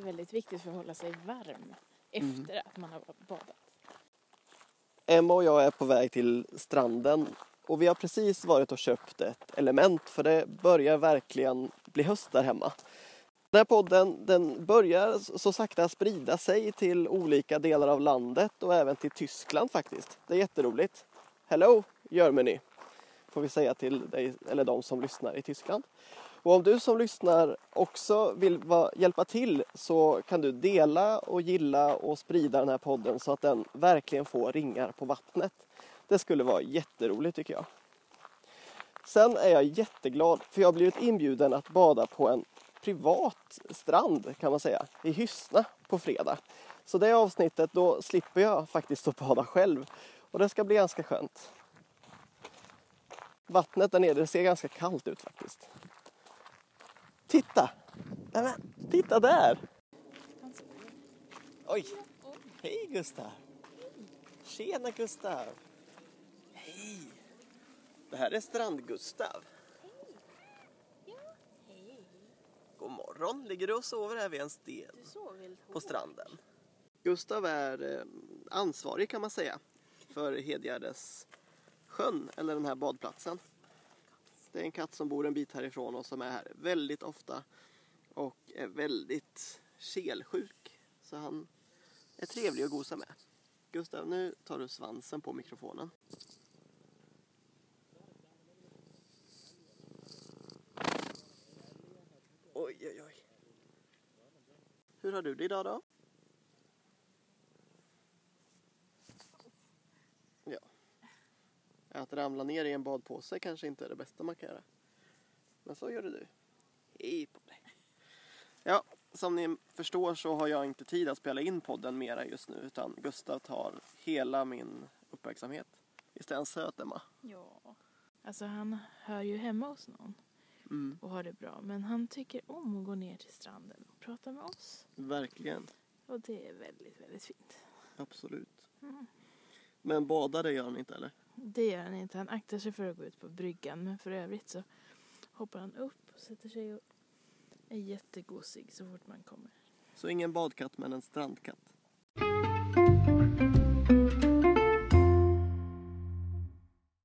väldigt viktigt för att hålla sig varm efter att man har badat. Emma och jag är på väg till stranden och vi har precis varit och köpt ett element för det börjar verkligen bli höst där hemma. Den här podden den börjar så sakta sprida sig till olika delar av landet och även till Tyskland faktiskt. Det är jätteroligt. Hello Germany får vi säga till dig eller de som lyssnar i Tyskland. Och om du som lyssnar också vill va- hjälpa till så kan du dela och gilla och sprida den här podden så att den verkligen får ringar på vattnet. Det skulle vara jätteroligt tycker jag. Sen är jag jätteglad för jag har blivit inbjuden att bada på en privat strand kan man säga i Hyssna på fredag. Så det avsnittet då slipper jag faktiskt att bada själv och det ska bli ganska skönt. Vattnet där nere ser ganska kallt ut faktiskt. Titta! Nej, men, titta där! Oj! Hej Gustav! Tjena Gustav! Hej! Det här är Strand-Gustav. God morgon! Ligger du och sover här vid en sten på stranden? Gustav är eh, ansvarig kan man säga för Hedgärdes sjön, eller den här badplatsen. Det är en katt som bor en bit härifrån och som är här väldigt ofta och är väldigt kelsjuk. Så han är trevlig att gosa med. Gustav, nu tar du svansen på mikrofonen. Oj, oj, oj. Hur har du det idag då? Att ramla ner i en badpåse kanske inte är det bästa man kan göra. Men så gör det du. Hej på dig. Ja, som ni förstår så har jag inte tid att spela in podden mera just nu utan Gustav tar hela min uppmärksamhet. Visst är han söt Emma? Ja. Alltså han hör ju hemma hos någon Mm, och har det bra. Men han tycker om att gå ner till stranden och prata med oss. verkligen. Och det är väldigt, väldigt fint. Absolut. Mm. Men bada det gör han inte eller? Det gör han inte. Han aktar sig för att gå ut på bryggan. Men för övrigt så hoppar han upp och sätter sig och är jättegosig så fort man kommer. Så ingen badkatt men en strandkatt.